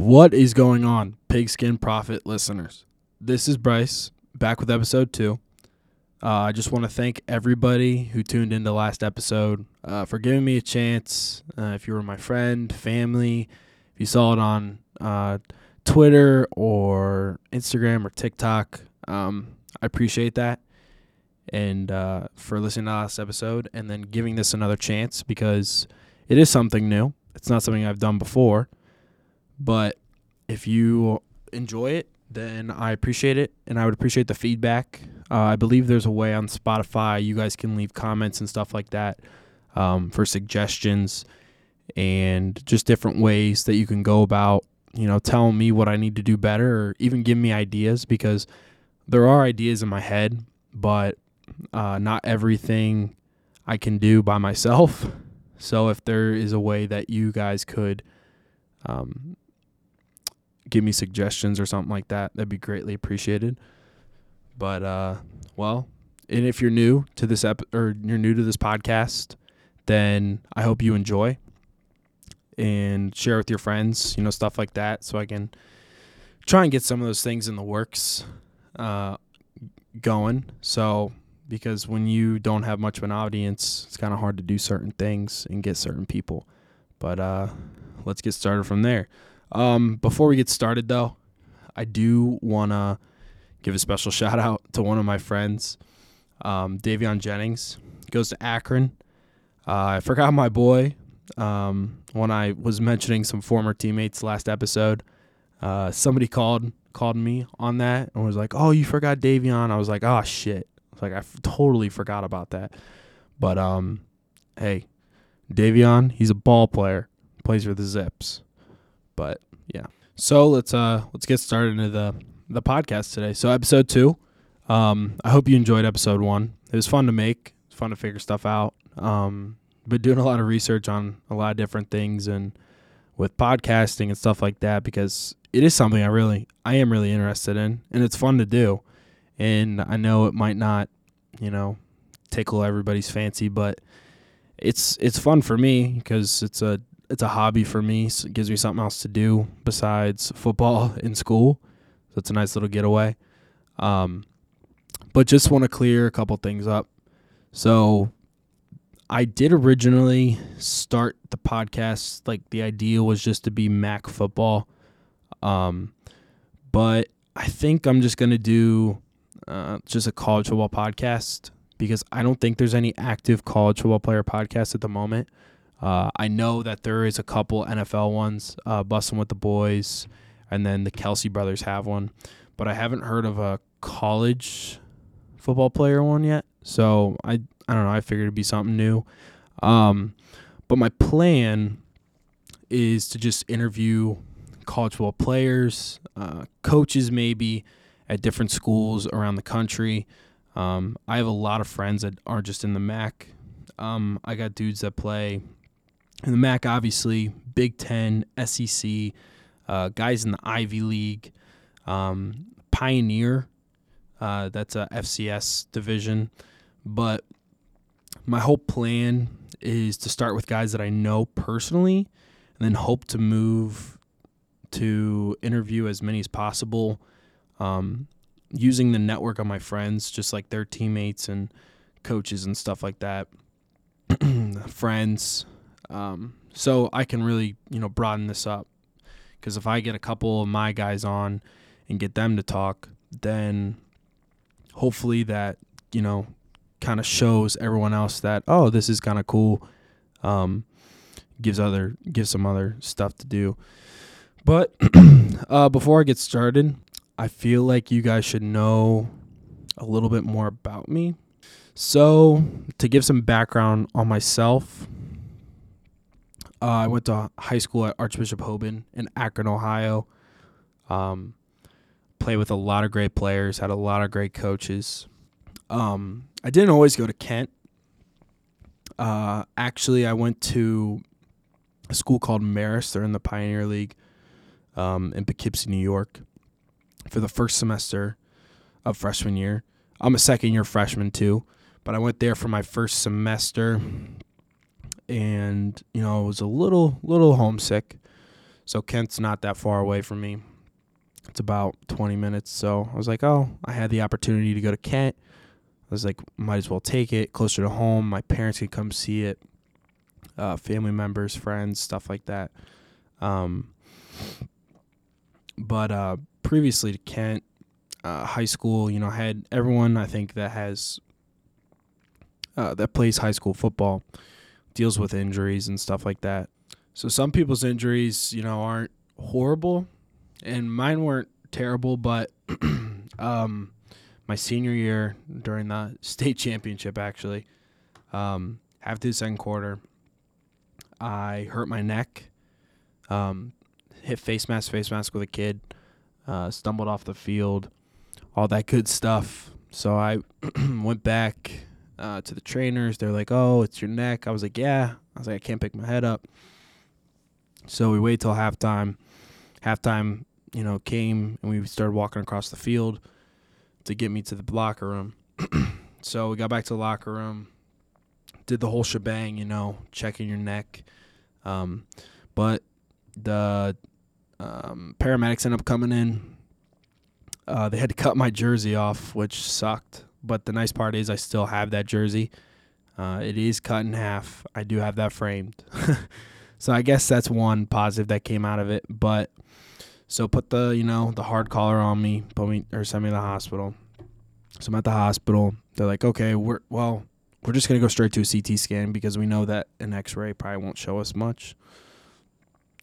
What is going on, Pigskin Prophets listeners? This is Bryce back with episode two. Uh, I just want to thank everybody who tuned into last episode uh, for giving me a chance. Uh, if you were my friend, family, if you saw it on uh, Twitter or Instagram or TikTok, um, I appreciate that. And uh, for listening to last episode and then giving this another chance because it is something new. It's not something I've done before. But if you enjoy it, then I appreciate it, and I would appreciate the feedback. Uh, I believe there's a way on Spotify you guys can leave comments and stuff like that um, for suggestions and just different ways that you can go about, you know, telling me what I need to do better, or even give me ideas because there are ideas in my head, but uh, not everything I can do by myself. So if there is a way that you guys could um, give me suggestions or something like that, that'd be greatly appreciated. But uh, well, and if you're new to this ep- or you're new to this podcast, then I hope you enjoy and share with your friends, you know, stuff like that, so I can try and get some of those things in the works uh, going. So because when you don't have much of an audience, it's kind of hard to do certain things and get certain people. But uh, let's get started from there. Um, before we get started, though, I do want to give a special shout out to one of my friends, um, Davion Jennings. Goes to Akron. Uh, I forgot my boy um, when I was mentioning some former teammates last episode. Uh, somebody called called me on that and was like, "Oh, you forgot Davion." I was like, "Oh shit!" Like, I totally forgot about that. But um, hey, Davion, he's a ball player, plays for the Zips. But yeah. So let's uh let's get started into the the podcast today. So episode two. Um, I hope you enjoyed episode one. It was fun to make. It's fun to figure stuff out. Um, been doing a lot of research on a lot of different things and with podcasting and stuff like that because it is something I really I am really interested in and it's fun to do. And I know it might not, you know, tickle everybody's fancy, but it's it's fun for me because it's a it's a hobby for me. So it gives me something else to do besides football in school. So it's a nice little getaway. Um, but just want to clear a couple things up. So I did originally start the podcast like the idea was just to be MAC football. Um, but I think I'm just gonna do uh, just a college football podcast because I don't think there's any active college football player podcast at the moment. Uh, I know that there is a couple NFL ones, uh, Bussin' with the Boys, and then the Kelce brothers have one, but I haven't heard of a college football player one yet. So I I don't know. I figured it'd be something new. Um, but my plan is to just interview college football players, uh, coaches, maybe at different schools around the country. Um, I have a lot of friends that aren't just in the MAC. Um, I got dudes that play in the MAC, obviously, Big Ten, SEC, uh, guys in the Ivy League, um, Pioneer, uh, that's a FCS division. But my whole plan is to start with guys that I know personally and then hope to move to interview as many as possible um, using the network of my friends, just like their teammates and coaches and stuff like that, friends. Um, so I can really, you know, broaden this up. Because if I get a couple of my guys on and get them to talk, then hopefully that, you know, kind of shows everyone else that, oh, this is kind of cool. Um, gives other gives some other stuff to do. But uh, before I get started, I feel like you guys should know a little bit more about me. So, to give some background on myself, uh, I went to high school at Archbishop Hoban in Akron, Ohio. Um, played with a lot of great players, had a lot of great coaches. Um, I didn't always go to Kent. Uh, actually, I went to a school called Marist. They're in the Pioneer League um, in Poughkeepsie, New York, for the first semester of freshman year. I'm a second year freshman too, but I went there for my first semester, and you know I was a little little homesick, So Kent's not that far away from me. It's about 20 minutes. So I was like, oh, I had the opportunity to go to Kent. I was like, might as well take it closer to home. My parents can come see it. Uh, family members, friends, stuff like that. Um, but uh, previously to Kent uh, high school, you know, had everyone I think that has uh, that plays high school football deals with injuries and stuff like that. So some people's injuries, you know, aren't horrible, and mine weren't terrible. But um, my senior year during the state championship, actually, um, the second quarter, I hurt my neck. Um, hit face mask, face mask with a kid. Uh, stumbled off the field, all that good stuff. So I went back uh, to the trainers. They're like, "Oh, it's your neck." I was like, "Yeah." I was like, "I can't pick my head up." So we wait till halftime. Halftime, you know, came and we started walking across the field to get me to the locker room. so we got back to the locker room, did the whole shebang, you know, checking your neck. Um, but the um, paramedics ended up coming in. Uh, they had to cut my jersey off, which sucked. But the nice part is I still have that jersey. Uh, it is cut in half. I do have that framed. so I guess that's one positive that came out of it. But so put the you know the hard collar on me, put me or send me to the hospital. So I'm at the hospital. They're like, okay, we're well, we're just gonna go straight to a CT scan because we know that an X-ray probably won't show us much.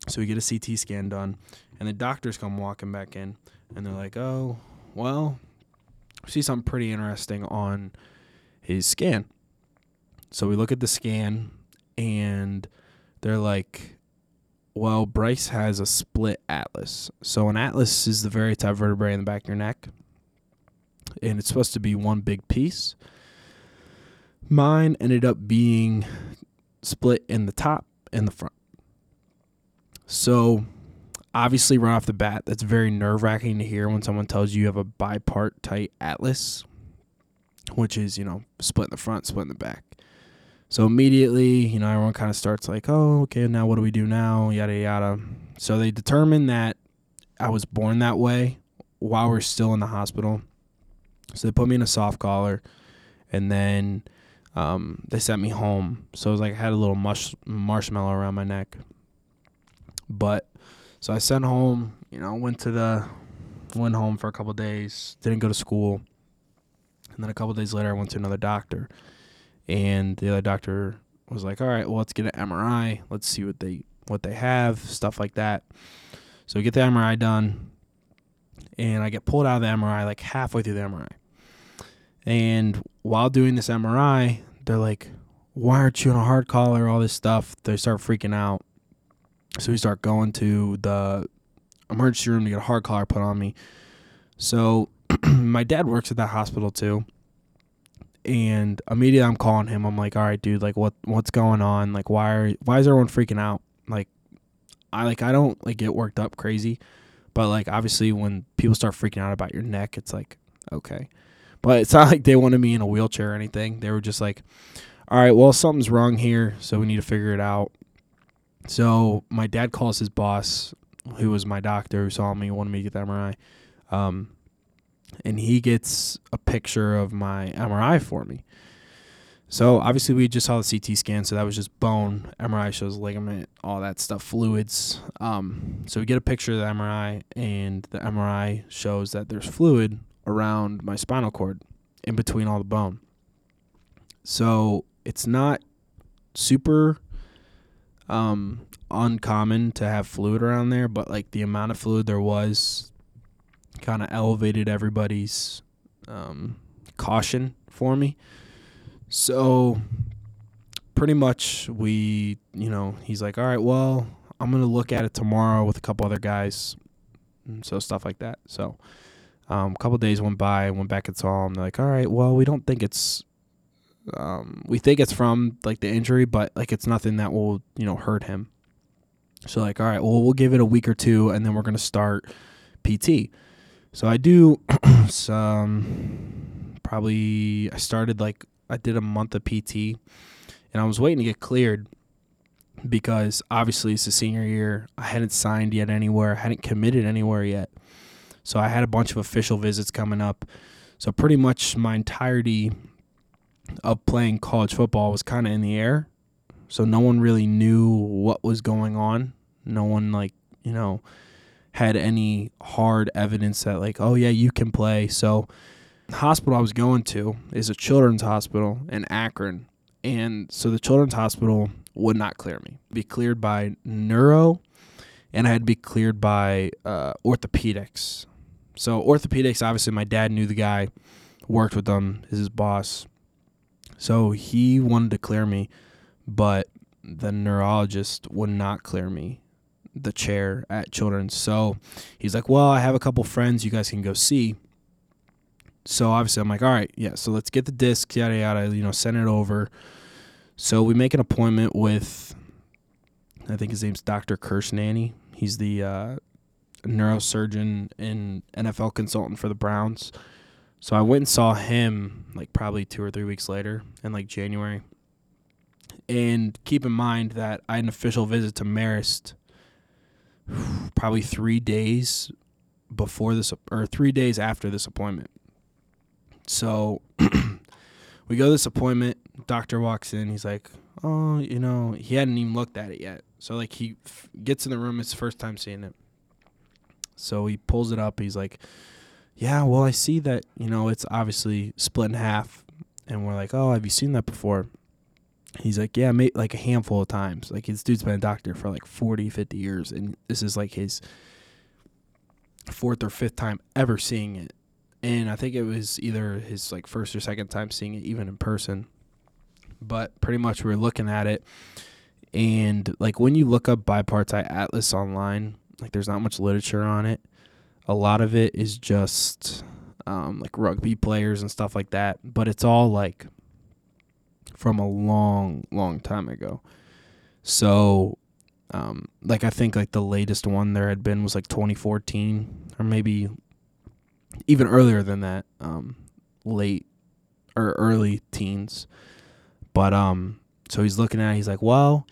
So we get a CT scan done, and the doctors come walking back in, and they're like, "Oh, well, we see something pretty interesting on his scan." So we look at the scan, and they're like, "Well, Bryce has a split atlas. So an atlas is the very top vertebrae in the back of your neck, and it's supposed to be one big piece." Mine ended up being split in the top and the front. So, obviously, right off the bat, that's very nerve wracking to hear when someone tells you you have a bipartite atlas, which is, you know, split in the front, split in the back. So, immediately, you know, everyone kind of starts like, oh, okay, now what do we do now? Yada, yada. So, they determined that I was born that way while we're still in the hospital. So, they put me in a soft collar and then um, they sent me home. So, it was like I had a little mush- marshmallow around my neck. But so I sent home, you know, went to the went home for a couple days, didn't go to school. And then a couple days later I went to another doctor. And the other doctor was like, "All right, well, let's get an MRI. Let's see what they what they have, stuff like that." So we get the MRI done, and I get pulled out of the MRI like halfway through the MRI. And while doing this MRI, they're like, "Why aren't you on a hard collar?" All this stuff. They start freaking out. So we start going to the emergency room to get a hard collar put on me. So my dad works at that hospital too. And immediately I'm calling him. I'm like, all right, dude, like what what's going on? Like why are why is everyone freaking out? Like I like I don't like get worked up crazy. But like obviously when people start freaking out about your neck, it's like, okay. But it's not like they wanted me in a wheelchair or anything. They were just like, all right, well something's wrong here, so we need to figure it out. So my dad calls his boss, who was my doctor, who saw me, wanted me to get the MRI, um, and he gets a picture of my MRI for me. So obviously we just saw the CT scan, so that was just bone. MRI shows ligament, all that stuff, fluids. Um, so we get a picture of the MRI, and the MRI shows that there's fluid around my spinal cord, in between all the bone. So it's not super um, uncommon to have fluid around there, but like the amount of fluid there was kind of elevated everybody's um, caution for me. So pretty much we, you know, he's like, all right, well, I'm going to look at it tomorrow with a couple other guys. So stuff like that. So um, a couple days went by, went back and saw him. They're like, all right, well, we don't think it's um, we think it's from like the injury, but like it's nothing that will you know hurt him. So like, all right, well we'll give it a week or two, and then we're gonna start PT. So I do some probably I started like I did a month of PT, and I was waiting to get cleared, because obviously it's the senior year. I hadn't signed yet anywhere, I hadn't committed anywhere yet. So I had a bunch of official visits coming up. So pretty much my entirety of playing college football was kind of in the air. So no one really knew what was going on. No one like, you know, had any hard evidence that like, oh yeah, you can play. So the hospital I was going to is a children's hospital in Akron. And so the children's hospital would not clear me. Be cleared by neuro and I had to be cleared by uh, orthopedics. So orthopedics, obviously, my dad knew the guy, worked with them, is his boss. So he wanted to clear me, but the neurologist would not clear me the chair at Children's. So he's like, "Well, I have a couple friends you guys can go see." So obviously, I'm like, "All right, yeah. So let's get the disc, yada yada. You know, send it over." So we make an appointment with, I think his name's Dr. Krishnaney. He's the uh, neurosurgeon and NFL consultant for the Browns. So I went and saw him like probably two or three weeks later in like January. And keep in mind that I had an official visit to Marist probably three days before this or three days after this appointment. So we go to this appointment. Doctor walks in. He's like, "Oh, you know, he hadn't even looked at it yet." So like he f- gets in the room. It's the first time seeing it. So he pulls it up. He's like, "Yeah, well, I see that. You know, it's obviously split in half." And we're like, "Oh, have you seen that before?" He's like, "Yeah, mate, like a handful of times. Like his dude's been a doctor for like 40, 50 years, and this is like his fourth or fifth time ever seeing it." And I think it was either his like first or second time seeing it, even in person. But pretty much we are looking at it, and like when you look up bipartite atlas online, like there's not much literature on it. A lot of it is just um, like rugby players and stuff like that, but it's all like from a long, long time ago. So, um, like I think like the latest one there had been was like 2014 or maybe even earlier than that, um, late or early teens. But um, so he's looking at, it, he's like, well,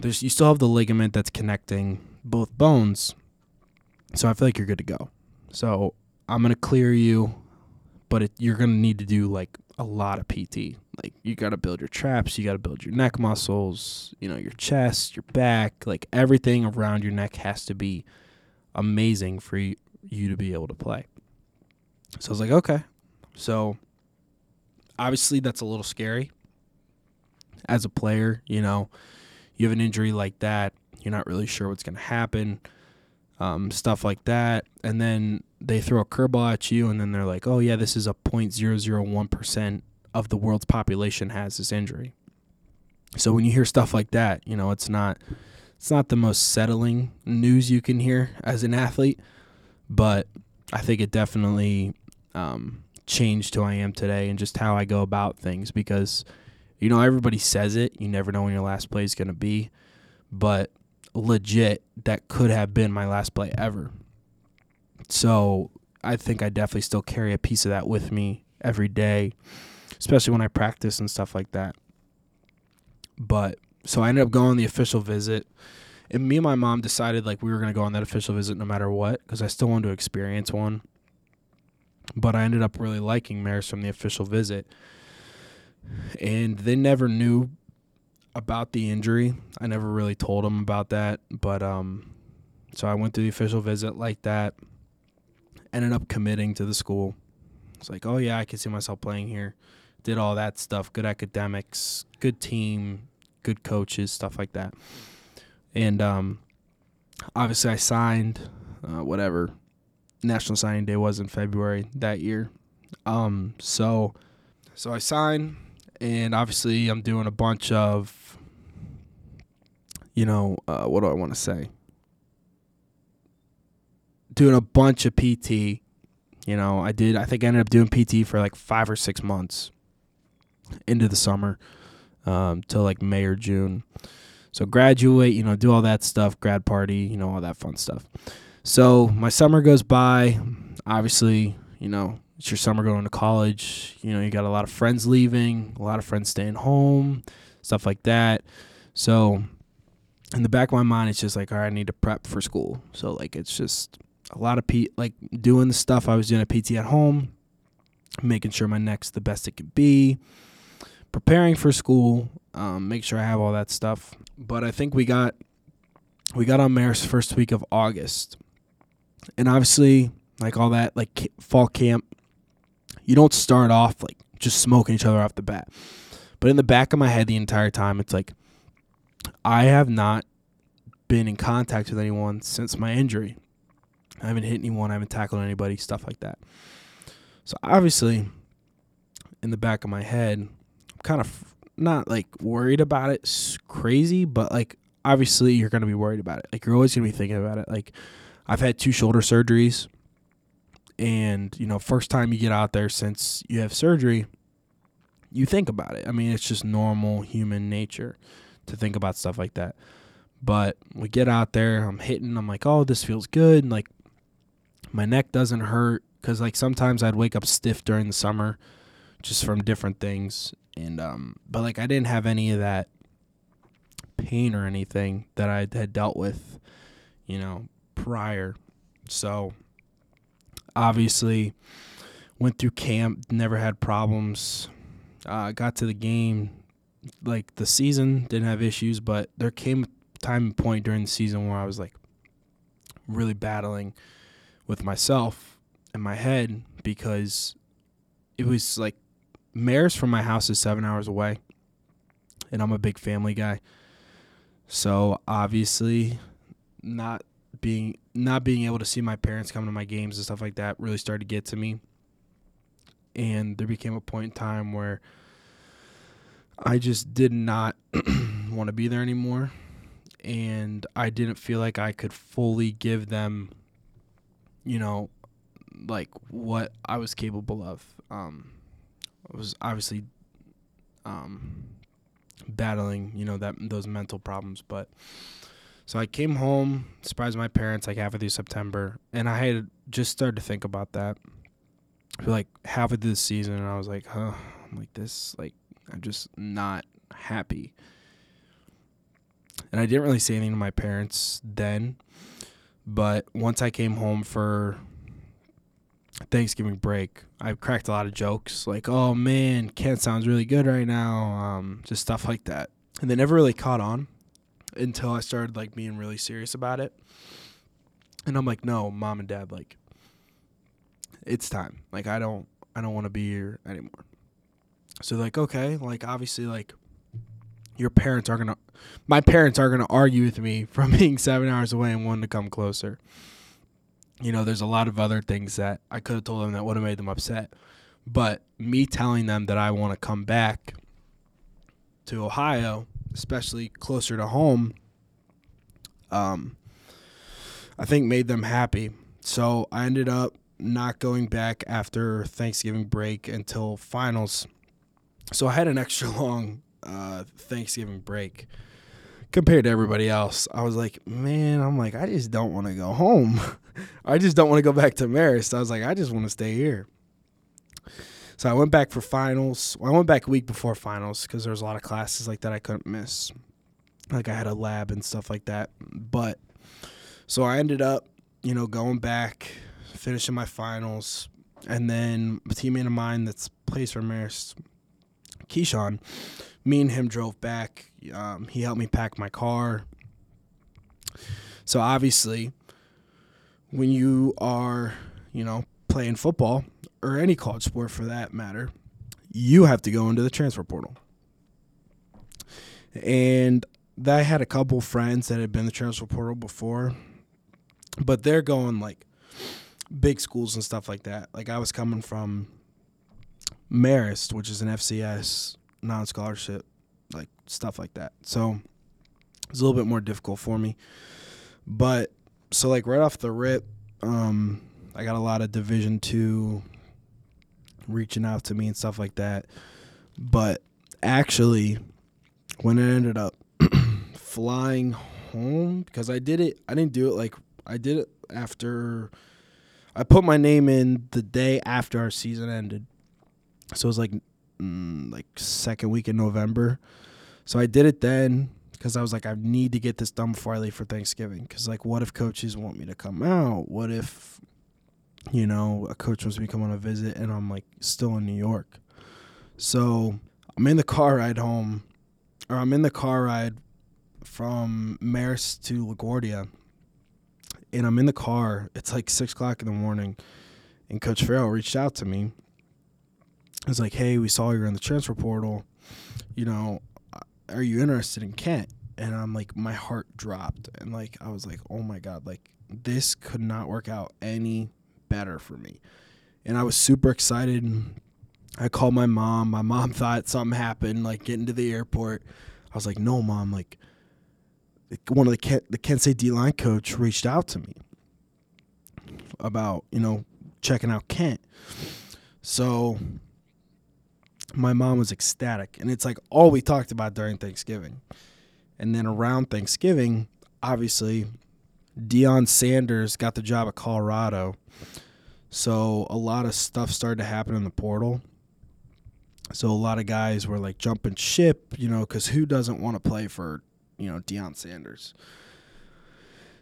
there's you still have the ligament that's connecting both bones. So I feel like you're good to go. So I'm gonna clear you, but it, you're gonna need to do like a lot of PT. Like you got to build your traps, you got to build your neck muscles, you know, your chest, your back, like everything around your neck has to be amazing for you, you to be able to play. So I was like, okay. So obviously that's a little scary as a player, you know. You have an injury like that, you're not really sure what's going to happen, um, stuff like that. And then they throw a curveball at you, and then they're like, oh, yeah, this is a 0.001% of the world's population has this injury. So when you hear stuff like that, you know, it's not it's not the most settling news you can hear as an athlete, but I think it definitely um, changed who I am today and just how I go about things because you know everybody says it, you never know when your last play is going to be, but legit that could have been my last play ever. So I think I definitely still carry a piece of that with me every day, especially when I practice and stuff like that. But so I ended up going on the official visit. And me and my mom decided like we were going to go on that official visit no matter what because I still wanted to experience one. But I ended up really liking Marist from the official visit. And they never knew about the injury. I never really told him about that, but um so I went to the official visit like that. Ended up committing to the school. It's like, "Oh yeah, I can see myself playing here." Did all that stuff, good academics, good team, good coaches, stuff like that. And um obviously I signed uh, whatever National Signing Day was in February that year. Um so so I signed and obviously I'm doing a bunch of you know, uh, what do I want to say? Doing a bunch of PT. You know, I did, I think I ended up doing PT for like five or six months into the summer um, till like May or June. So graduate, you know, do all that stuff, grad party, you know, all that fun stuff. So my summer goes by. Obviously, you know, it's your summer going to college. You know, you got a lot of friends leaving, a lot of friends staying home, stuff like that. So in the back of my mind, it's just like, all right, I need to prep for school. So like, it's just a lot of P, like doing the stuff I was doing at PT at home, making sure my neck's the best it could be, preparing for school, um, make sure I have all that stuff. But I think we got we got on Marist first week of August, and obviously, like all that, like fall camp, you don't start off like just smoking each other off the bat. But in the back of my head, the entire time, it's like I have not been in contact with anyone since my injury. I haven't hit anyone, I haven't tackled anybody, stuff like that. So obviously, in the back of my head, I'm kind of not like worried about it it's crazy, but like obviously you're going to be worried about it. Like you're always going to be thinking about it. Like I've had two shoulder surgeries and, you know, first time you get out there since you have surgery, you think about it. I mean, it's just normal human nature to think about stuff like that. But we get out there, I'm hitting, I'm like, oh, this feels good. And like my neck doesn't hurt because like sometimes I'd wake up stiff during the summer just from different things. And, um, but like I didn't have any of that pain or anything that I had dealt with, you know, prior. So obviously went through camp, never had problems. Uh, got to the game, like the season didn't have issues, but there came a time and point during the season where I was like really battling with myself and my head because it was like Marist from my house is seven hours away, and I'm a big family guy. So obviously, not being not being able to see my parents come to my games and stuff like that really started to get to me. And there became a point in time where I just did not want to be there anymore. And I didn't feel like I could fully give them, you know, like what I was capable of. Um, I was obviously um, battling, you know, that those mental problems. But so I came home, surprised my parents like halfway through September, and I had just started to think about that for like halfway through the season, and I was like, huh, I'm like this, like I'm just not happy. And I didn't really say anything to my parents then, but once I came home for Thanksgiving break, I cracked a lot of jokes like, "Oh man, Kent sounds really good right now," um, just stuff like that, and they never really caught on until I started like being really serious about it. And I'm like, "No, mom and dad, like, it's time. Like, I don't, I don't want to be here anymore." So like, okay, like obviously, like, your parents are gonna, my parents are gonna argue with me from being seven hours away and wanting to come closer you know, there's a lot of other things that I could have told them that would have made them upset. But me telling them that I want to come back to Ohio, especially closer to home, um, I think made them happy. So I ended up not going back after Thanksgiving break until finals. So I had an extra long uh, Thanksgiving break compared to everybody else. I was like, man, I'm like, I just don't want to go home. I just don't want to go back to Marist. I was like, I just want to stay here. So I went back for finals. Well, I went back a week before finals because there was a lot of classes like that I couldn't miss. Like I had a lab and stuff like that. But so I ended up, you know, going back, finishing my finals, and then a teammate of mine that's plays for Marist, Keyshawn, me and him drove back. Um, he helped me pack my car. So obviously, when you are, you know, playing football or any college sport for that matter, you have to go into the transfer portal. And I had a couple friends that had been the transfer portal before, but they're going like big schools and stuff like that. Like I was coming from Marist, which is an FCS non scholarship, like stuff like that. So it's a little bit more difficult for me. But so like right off the rip, um, I got a lot of Division two reaching out to me and stuff like that. But actually, when it ended up flying home, because I did it, I didn't do it like I did it after I put my name in the day after our season ended. So it was like mm, like second week in November. So I did it then because I was like, I need to get this done before I leave for Thanksgiving. Because like, what if coaches want me to come out? What if, you know, a coach wants me to come on a visit and I'm like still in New York? So I'm in the car ride home, or I'm in the car ride from Marist to LaGuardia, and I'm in the car. It's like six o'clock in the morning, and Coach Farrell reached out to me. He's like, "Hey, we saw you're in the transfer portal. You know, are you interested in Kent?" And I'm like, my heart dropped, and like I was like, "Oh my god, like this could not work out any better for me." And I was super excited. I called my mom. My mom thought something happened, like getting to the airport. I was like, "No, mom, like." One of the Kent, the Kent State D line coach reached out to me about you know checking out Kent. So my mom was ecstatic. And it's like all we talked about during Thanksgiving. And then around Thanksgiving, obviously, Deion Sanders got the job at Colorado. So a lot of stuff started to happen in the portal. So a lot of guys were like jumping ship, you know, because who doesn't want to play for, you know, Deion Sanders?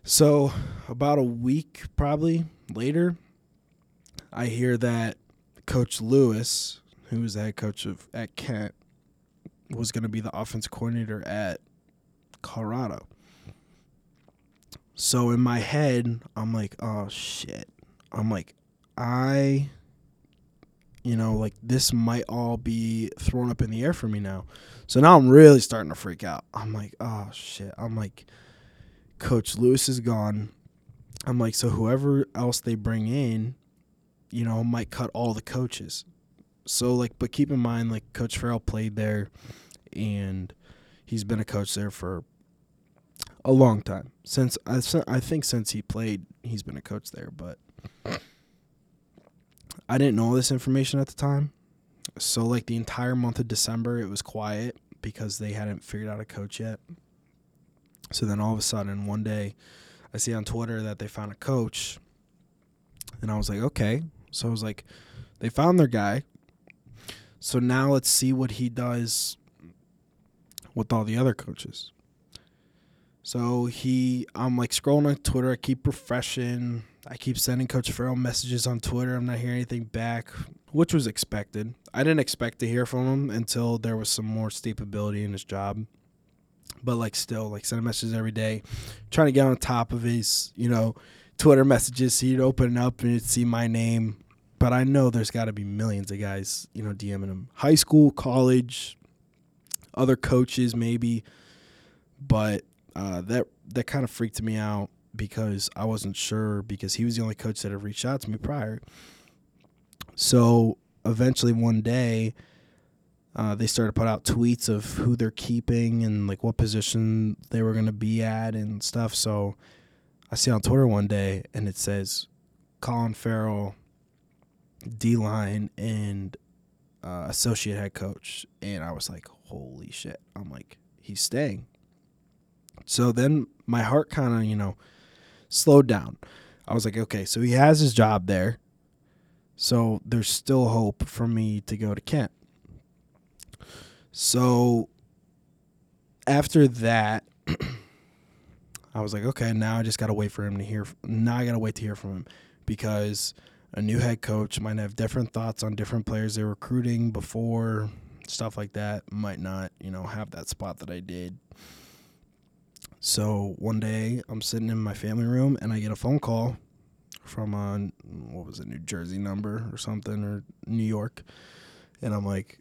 So about a week probably later, I hear that Coach Lewis, who was the head coach of at Kent, was going to be the offense coordinator at Colorado. So in my head, I'm like, oh shit. I'm like, I, you know, like this might all be thrown up in the air for me now. So now I'm really starting to freak out. I'm like, oh shit. I'm like, Coach Lewis is gone. I'm like, so whoever else they bring in, you know, might cut all the coaches. So like, but keep in mind, like Coach Farrell played there, and he's been a coach there for a long time since I, think since he played, he's been a coach there. But I didn't know this information at the time, so like the entire month of December, it was quiet because they hadn't figured out a coach yet. So then all of a sudden, one day, I see on Twitter that they found a coach, and I was like, okay. So I was like, they found their guy. So now let's see what he does with all the other coaches. So he, I'm like scrolling on Twitter. I keep refreshing. I keep sending Coach Farrell messages on Twitter. I'm not hearing anything back, which was expected. I didn't expect to hear from him until there was some more stability in his job. But like, still, like sending messages every day, trying to get on top of his, you know, Twitter messages. So he'd open it up and he'd see my name but I know there's got to be millions of guys, you know, DMing him. High school, college, other coaches maybe, but uh, that that kind of freaked me out because I wasn't sure because he was the only coach that had reached out to me prior. So eventually one day, uh, they started to put out tweets of who they're keeping and like what position they were going to be at and stuff. So I see on Twitter one day and it says Colin Farrell D line and uh, associate head coach, and I was like, holy shit! I'm like, he's staying. So then my heart kind of you know slowed down. I was like, okay, so he has his job there, so there's still hope for me to go to Kent. So after that. I was like, okay, now I just gotta wait for him to hear. Now I gotta wait to hear from him because a new head coach might have different thoughts on different players they're recruiting before stuff like that might not you know have that spot that i did so one day i'm sitting in my family room and i get a phone call from a what was it new jersey number or something or new york and i'm like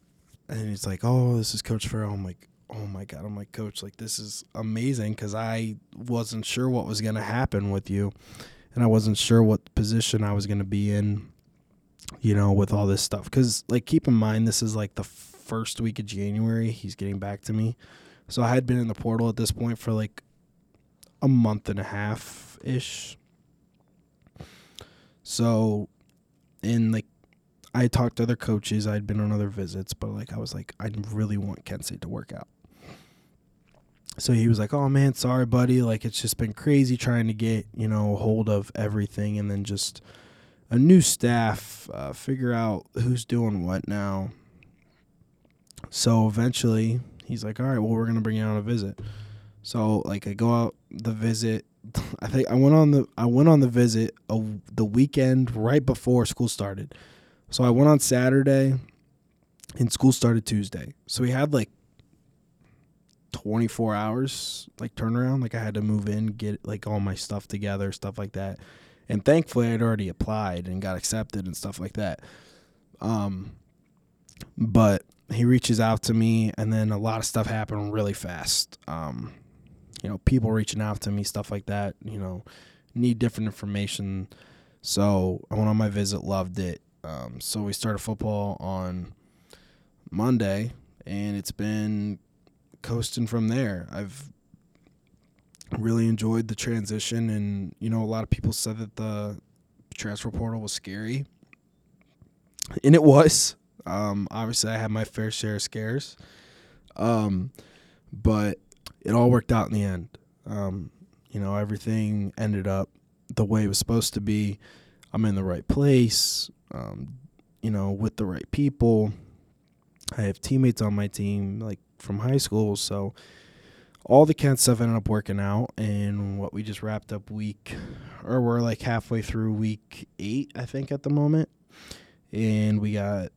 and he's like oh this is coach farrell i'm like oh my god i'm like coach like this is amazing because i wasn't sure what was going to happen with you and I wasn't sure what position I was going to be in, you know, with all this stuff. Because, like, keep in mind, this is like the first week of January. He's getting back to me. So I had been in the portal at this point for like a month and a half ish. So, in like, I talked to other coaches. I'd been on other visits, but like, I was like, I really want Kent State to work out so he was like, "Oh man, sorry, buddy. Like it's just been crazy trying to get you know hold of everything, and then just a new staff, uh, figure out who's doing what now." So eventually, he's like, "All right, well, we're gonna bring you on a visit." So like I go out the visit. I think I went on the I went on the visit the weekend right before school started. So I went on Saturday, and school started Tuesday. So we had like 24 hours like turnaround. Like I had to move in, get like all my stuff together, stuff like that. And thankfully, I'd already applied and got accepted and stuff like that. Um, but he reaches out to me, and then a lot of stuff happened really fast. Um, you know, people reaching out to me, stuff like that. You know, need different information. So I went on my visit, loved it. Um, so we started football on Monday, and it's been coasting from there. I've really enjoyed the transition, and you know, a lot of people said that the transfer portal was scary, and it was. Um, obviously, I had my fair share of scares, um, but it all worked out in the end. Um, you know, everything ended up the way it was supposed to be. I'm in the right place, um, you know, with the right people. I have teammates on my team, like from high school, so all the Kent stuff ended up working out. And what we just wrapped up week, or we're like halfway through week eight, I think, at the moment. And we got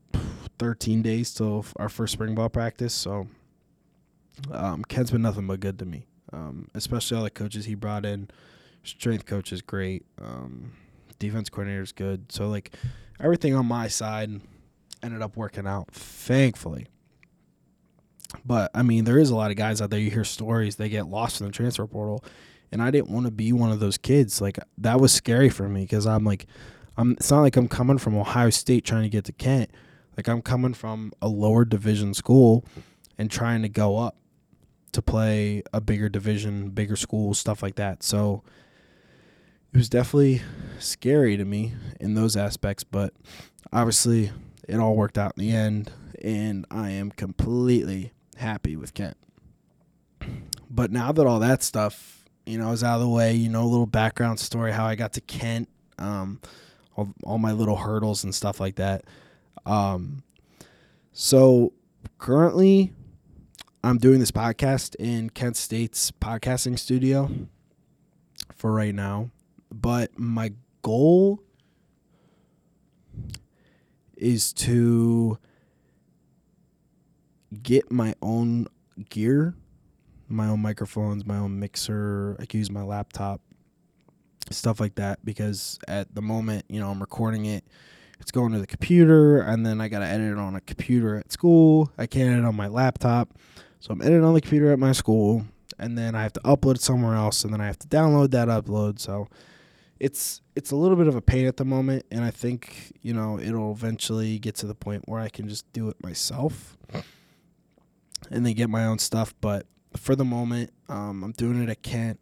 13 days till our first spring ball practice. So um, Kent's been nothing but good to me, um, especially all the coaches he brought in. Strength coach is great. Um, defense coordinator is good. So like everything on my side ended up working out, thankfully. But I mean, there is a lot of guys out there. You hear stories they get lost in the transfer portal, and I didn't want to be one of those kids. Like that was scary for me because I'm like, I'm. It's not like I'm coming from Ohio State trying to get to Kent. Like I'm coming from a lower division school and trying to go up to play a bigger division, bigger school, stuff like that. So it was definitely scary to me in those aspects, but obviously it all worked out in the end, and I am completely happy with Kent. But now that all that stuff, you know, is out of the way, you know, a little background story how I got to Kent, um, all, all my little hurdles and stuff like that. Um, so currently, I'm doing this podcast in Kent State's podcasting studio for right now, but my goal is to get my own gear, my own microphones, my own mixer. I can use my laptop, stuff like that. Because at the moment, you know, I'm recording it. It's going to the computer, and then I got to edit it on a computer at school. I can't edit on my laptop. So I'm editing on the computer at my school, and then I have to upload somewhere else, and then I have to download that upload. So it's it's a little bit of a pain at the moment, and I think you know it'll eventually get to the point where I can just do it myself and then get my own stuff. But for the moment, um, I'm doing it at Kent,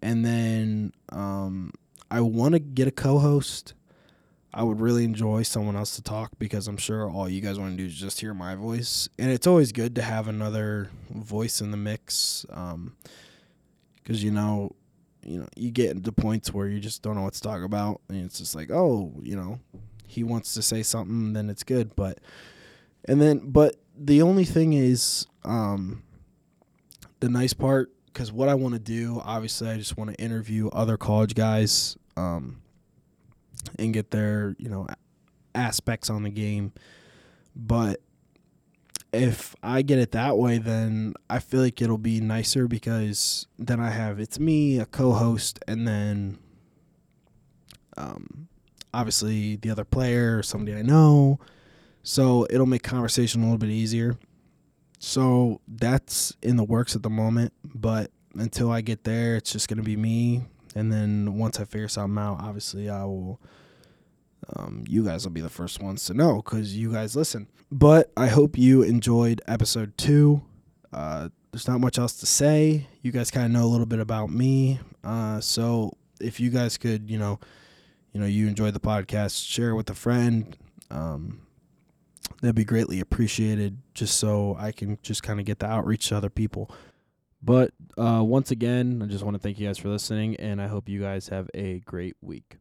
and then um, I want to get a co-host. I would really enjoy someone else to talk because I'm sure all you guys want to do is just hear my voice, and it's always good to have another voice in the mix. Um, because you know, you know, you get into points where you just don't know what to talk about, and it's just like, oh, you know, he wants to say something, then it's good, but and then, but the only thing is, um, the nice part, because what I want to do, obviously, I just want to interview other college guys, um, and get their, you know, aspects on the game. But if I get it that way, then I feel like it'll be nicer because then I have it's me, a co-host, and then, um, obviously the other player, or somebody I know so it'll make conversation a little bit easier. So that's in the works at the moment, but until I get there, it's just going to be me. And then once I figure something out, obviously I will. Um, you guys will be the first ones to know because you guys listen. But I hope you enjoyed episode two. Uh, there's not much else to say. You guys kind of know a little bit about me. Uh, so if you guys could, you know, you know, you enjoyed the podcast, share it with a friend. Um, that'd be greatly appreciated just so I can just kind of get the outreach to other people. But uh, once again, I just want to thank you guys for listening, and I hope you guys have a great week.